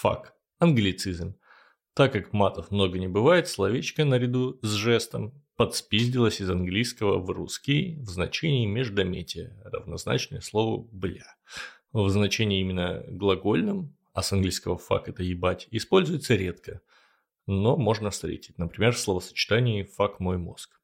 Фак. Англицизм. Так как матов много не бывает, словечко наряду с жестом подспиздилось из английского в русский в значении междометия, равнозначное слову «бля». В значении именно глагольном, а с английского «фак» это «ебать», используется редко, но можно встретить, например, в словосочетании «фак мой мозг».